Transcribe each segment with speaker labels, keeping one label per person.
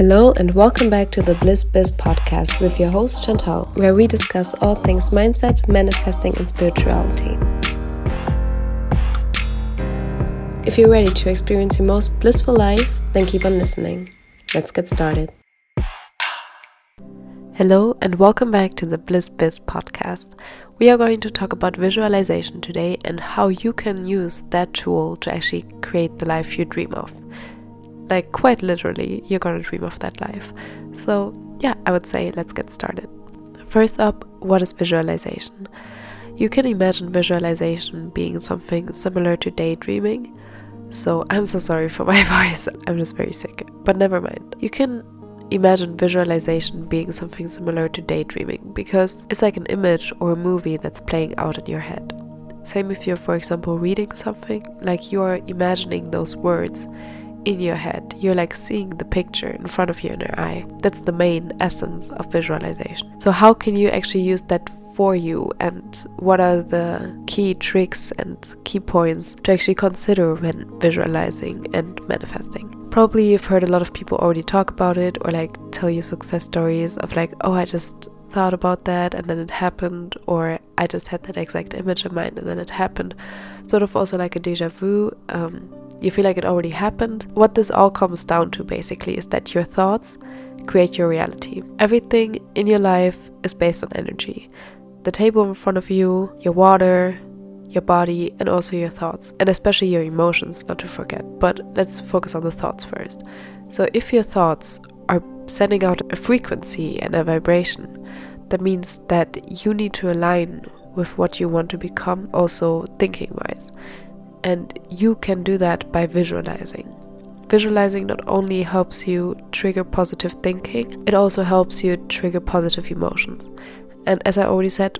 Speaker 1: Hello, and welcome back to the Bliss Biz podcast with your host Chantal, where we discuss all things mindset, manifesting, and spirituality. If you're ready to experience your most blissful life, then keep on listening. Let's get started. Hello, and welcome back to the Bliss Biz podcast. We are going to talk about visualization today and how you can use that tool to actually create the life you dream of like quite literally, you're gonna dream of that life. So, yeah, I would say let's get started. First up, what is visualization? You can imagine visualization being something similar to daydreaming. So, I'm so sorry for my voice, I'm just very sick, but never mind. You can imagine visualization being something similar to daydreaming because it's like an image or a movie that's playing out in your head. Same if you're, for example, reading something, like you're imagining those words in your head. You're like seeing the picture in front of you in your eye. That's the main essence of visualization. So, how can you actually use that for you, and what are the key tricks and key points to actually consider when visualizing and manifesting? Probably you've heard a lot of people already talk about it or like tell you success stories of like, oh, I just thought about that and then it happened, or I just had that exact image in mind and then it happened. Sort of also like a deja vu. Um, you feel like it already happened. What this all comes down to basically is that your thoughts create your reality. Everything in your life is based on energy. The table in front of you, your water, your body, and also your thoughts, and especially your emotions, not to forget. But let's focus on the thoughts first. So, if your thoughts are sending out a frequency and a vibration, that means that you need to align with what you want to become, also thinking wise. And you can do that by visualizing. Visualizing not only helps you trigger positive thinking, it also helps you trigger positive emotions. And as I already said,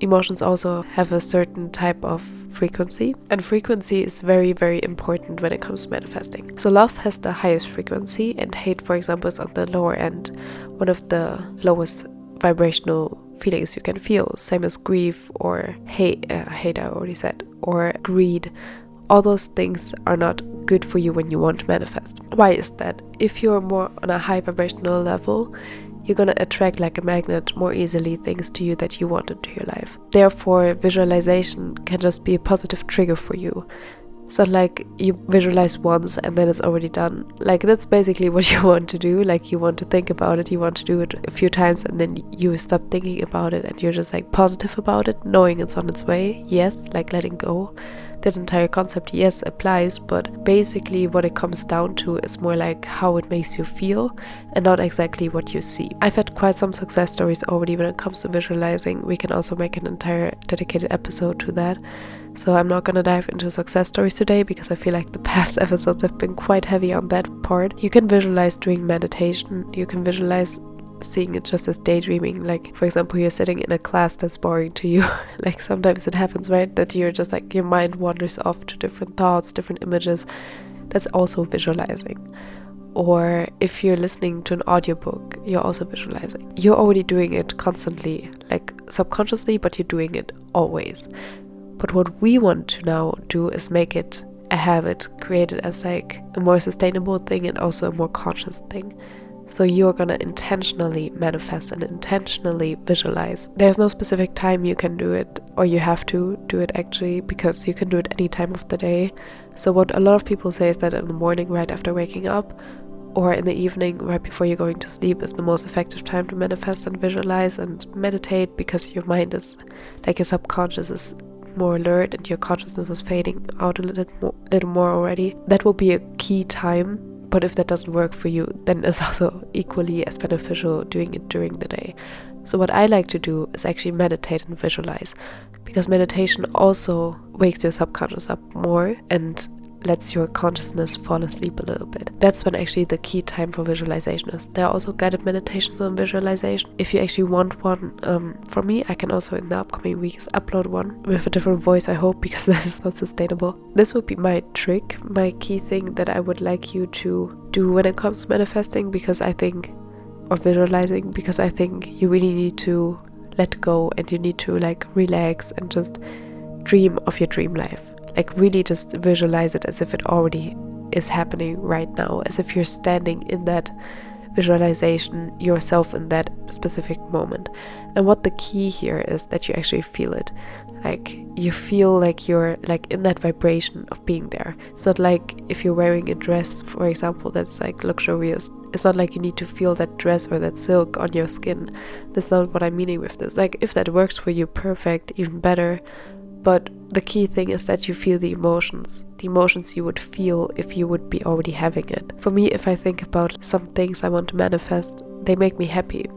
Speaker 1: emotions also have a certain type of frequency, and frequency is very, very important when it comes to manifesting. So, love has the highest frequency, and hate, for example, is on the lower end, one of the lowest vibrational feelings you can feel, same as grief or hate, uh, hate I already said, or greed. All those things are not good for you when you want to manifest. Why is that? If you're more on a high vibrational level, you're gonna attract like a magnet more easily things to you that you want into your life. Therefore, visualization can just be a positive trigger for you. So like you visualize once and then it's already done. Like that's basically what you want to do. Like you want to think about it, you want to do it a few times and then you stop thinking about it and you're just like positive about it, knowing it's on its way. Yes, like letting go. That entire concept, yes, applies, but basically what it comes down to is more like how it makes you feel and not exactly what you see. I've had quite some success stories already when it comes to visualizing. We can also make an entire dedicated episode to that. So I'm not gonna dive into success stories today because I feel like the past episodes have been quite heavy on that part. You can visualize doing meditation, you can visualize seeing it just as daydreaming. Like, for example, you're sitting in a class that's boring to you. like, sometimes it happens, right? That you're just like, your mind wanders off to different thoughts, different images. That's also visualizing. Or if you're listening to an audiobook, you're also visualizing. You're already doing it constantly, like subconsciously, but you're doing it always. But what we want to now do is make it a habit, create it as like a more sustainable thing and also a more conscious thing. So you're gonna intentionally manifest and intentionally visualize. There's no specific time you can do it, or you have to do it actually, because you can do it any time of the day. So, what a lot of people say is that in the morning, right after waking up, or in the evening, right before you're going to sleep, is the most effective time to manifest and visualize and meditate because your mind is like your subconscious is more alert and your consciousness is fading out a little more, little more already, that will be a key time. But if that doesn't work for you, then it's also equally as beneficial doing it during the day. So, what I like to do is actually meditate and visualize because meditation also wakes your subconscious up more and lets your consciousness fall asleep a little bit. That's when actually the key time for visualization is. There are also guided meditations on visualization. If you actually want one um, me, I can also in the upcoming weeks upload one with a different voice, I hope, because this is not sustainable. This would be my trick, my key thing that I would like you to do when it comes to manifesting, because I think, or visualizing, because I think you really need to let go and you need to like relax and just dream of your dream life like, really just visualize it as if it already is happening right now, as if you're standing in that visualization yourself in that specific moment. And what the key here is that you actually feel it. Like you feel like you're like in that vibration of being there. It's not like if you're wearing a dress, for example, that's like luxurious. It's not like you need to feel that dress or that silk on your skin. That's not what I'm meaning with this. Like if that works for you, perfect, even better. But the key thing is that you feel the emotions, the emotions you would feel if you would be already having it. For me, if I think about some things I want to manifest, they make me happy.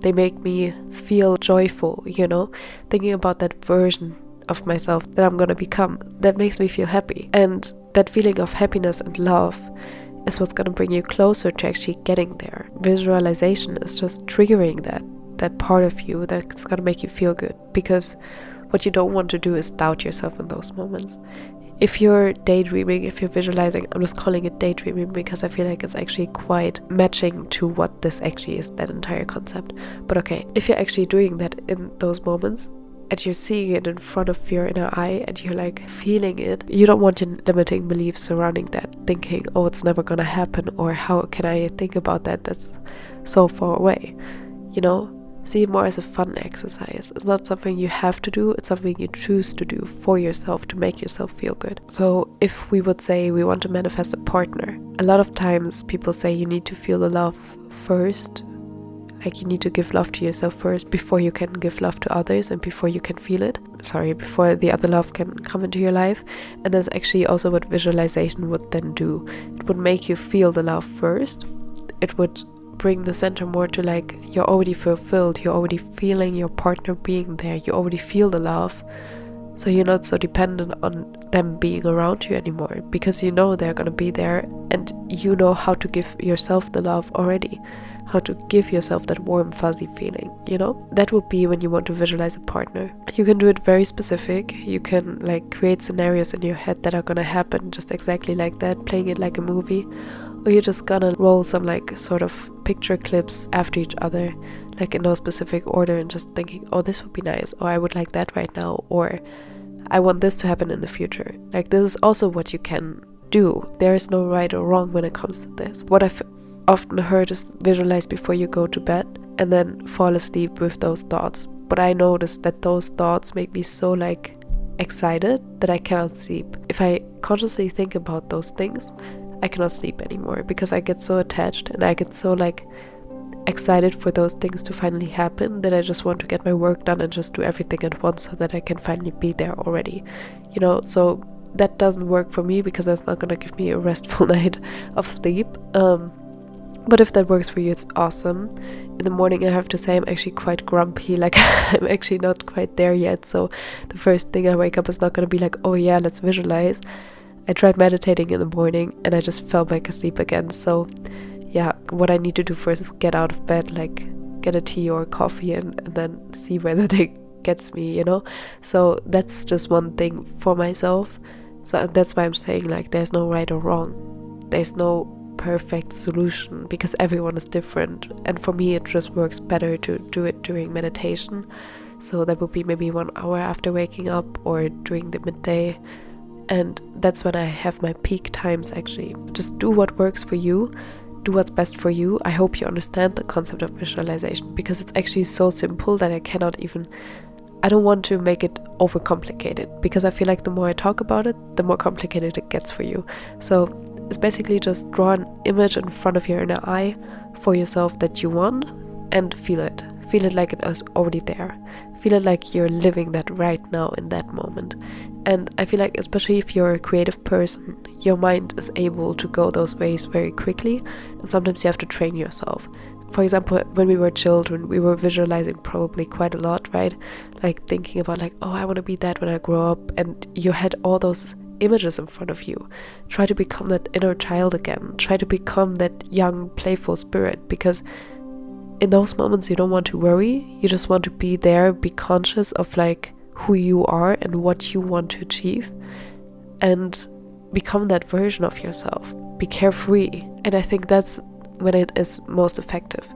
Speaker 1: They make me feel joyful, you know, thinking about that version of myself that I'm gonna become. That makes me feel happy. And that feeling of happiness and love is what's gonna bring you closer to actually getting there. Visualization is just triggering that that part of you that's gonna make you feel good because what you don't want to do is doubt yourself in those moments. If you're daydreaming, if you're visualizing, I'm just calling it daydreaming because I feel like it's actually quite matching to what this actually is, that entire concept. But okay, if you're actually doing that in those moments, and you're seeing it in front of your inner eye and you're like feeling it, you don't want your limiting beliefs surrounding that, thinking, oh, it's never gonna happen, or how can I think about that? That's so far away. You know, See it more as a fun exercise. It's not something you have to do, it's something you choose to do for yourself to make yourself feel good. So, if we would say we want to manifest a partner, a lot of times people say you need to feel the love first. Like, you need to give love to yourself first before you can give love to others and before you can feel it. Sorry, before the other love can come into your life. And that's actually also what visualization would then do. It would make you feel the love first. It would bring the center more to like you're already fulfilled, you're already feeling your partner being there, you already feel the love. So you're not so dependent on them being around you anymore because you know they're gonna be there and you know how to give yourself the love already. How to give yourself that warm, fuzzy feeling, you know? That would be when you want to visualize a partner. You can do it very specific. You can like create scenarios in your head that are gonna happen just exactly like that, playing it like a movie or you're just gonna roll some like sort of picture clips after each other like in no specific order and just thinking oh this would be nice or i would like that right now or i want this to happen in the future. Like this is also what you can do. There is no right or wrong when it comes to this. What i've often heard is visualize before you go to bed and then fall asleep with those thoughts. But i noticed that those thoughts make me so like excited that i cannot sleep. If i consciously think about those things I cannot sleep anymore because I get so attached and I get so like excited for those things to finally happen that I just want to get my work done and just do everything at once so that I can finally be there already. You know, so that doesn't work for me because that's not going to give me a restful night of sleep. Um, but if that works for you, it's awesome. In the morning, I have to say I'm actually quite grumpy. Like, I'm actually not quite there yet. So, the first thing I wake up is not going to be like, oh yeah, let's visualize. I tried meditating in the morning and I just fell back asleep again. So, yeah, what I need to do first is get out of bed, like get a tea or coffee, and, and then see where the day gets me, you know? So, that's just one thing for myself. So, uh, that's why I'm saying, like, there's no right or wrong. There's no perfect solution because everyone is different. And for me, it just works better to do it during meditation. So, that would be maybe one hour after waking up or during the midday and that's when I have my peak times actually. Just do what works for you, do what's best for you. I hope you understand the concept of visualization because it's actually so simple that I cannot even. I don't want to make it overcomplicated because I feel like the more I talk about it, the more complicated it gets for you. So it's basically just draw an image in front of your inner eye for yourself that you want and feel it. Feel it like it is already there. Feel it like you're living that right now in that moment. And I feel like, especially if you're a creative person, your mind is able to go those ways very quickly, and sometimes you have to train yourself. For example, when we were children, we were visualizing probably quite a lot, right? Like thinking about, like, oh, I want to be that when I grow up, and you had all those images in front of you. Try to become that inner child again. Try to become that young, playful spirit because in those moments you don't want to worry. You just want to be there, be conscious of like who you are and what you want to achieve and become that version of yourself. Be carefree. And I think that's when it is most effective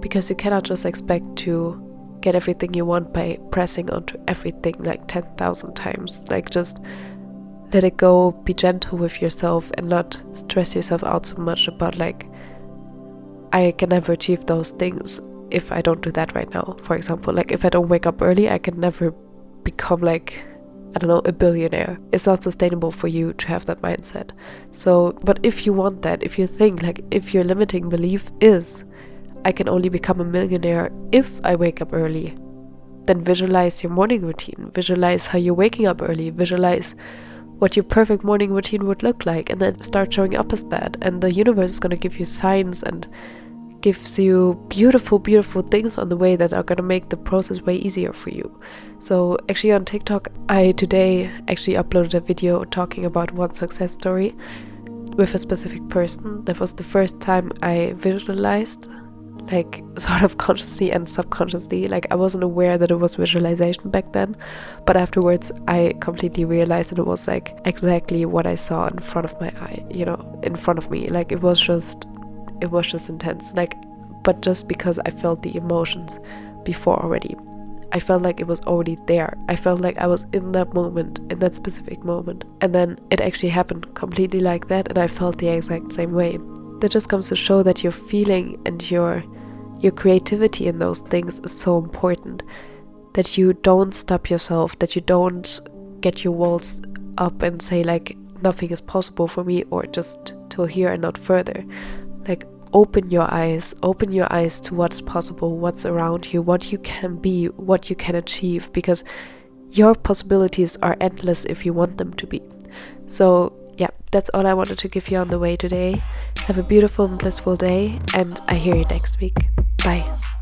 Speaker 1: because you cannot just expect to get everything you want by pressing onto everything like 10,000 times. Like, just let it go, be gentle with yourself, and not stress yourself out so much about, like, I can never achieve those things if I don't do that right now. For example, like if I don't wake up early, I can never become like I don't know, a billionaire. It's not sustainable for you to have that mindset. So, but if you want that, if you think like if your limiting belief is I can only become a millionaire if I wake up early, then visualize your morning routine. Visualize how you're waking up early. Visualize what your perfect morning routine would look like and then start showing up as that. And the universe is going to give you signs and gives you beautiful, beautiful things on the way that are to make the process way easier for you. So, actually, on TikTok, I today actually uploaded a video talking about one success story with a specific person. That was the first time I visualized, like, sort of consciously and subconsciously. Like, I wasn't aware that it was visualization back then, but afterwards, I completely realized that it was like exactly what I saw in front of my eye, you know, in front of me. Like, it was just it was just intense. Like, but just because I felt the emotions before already. I felt like it was already there. I felt like I was in that moment, in that specific moment. And then it actually happened completely like that, and I felt the exact same way. That just comes to show that your feeling and your your creativity in those things is so important. That you don't stop yourself, that you don't get your walls up and say like nothing is possible for me or just till here and not further. Like open your eyes, open your eyes to what's possible, what's around you, what you can be, what you can achieve, because your possibilities are endless if you want them to be. So, yeah, that's all I wanted to give you on the way today. Have a beautiful and blissful day, and I hear you next week. Bye.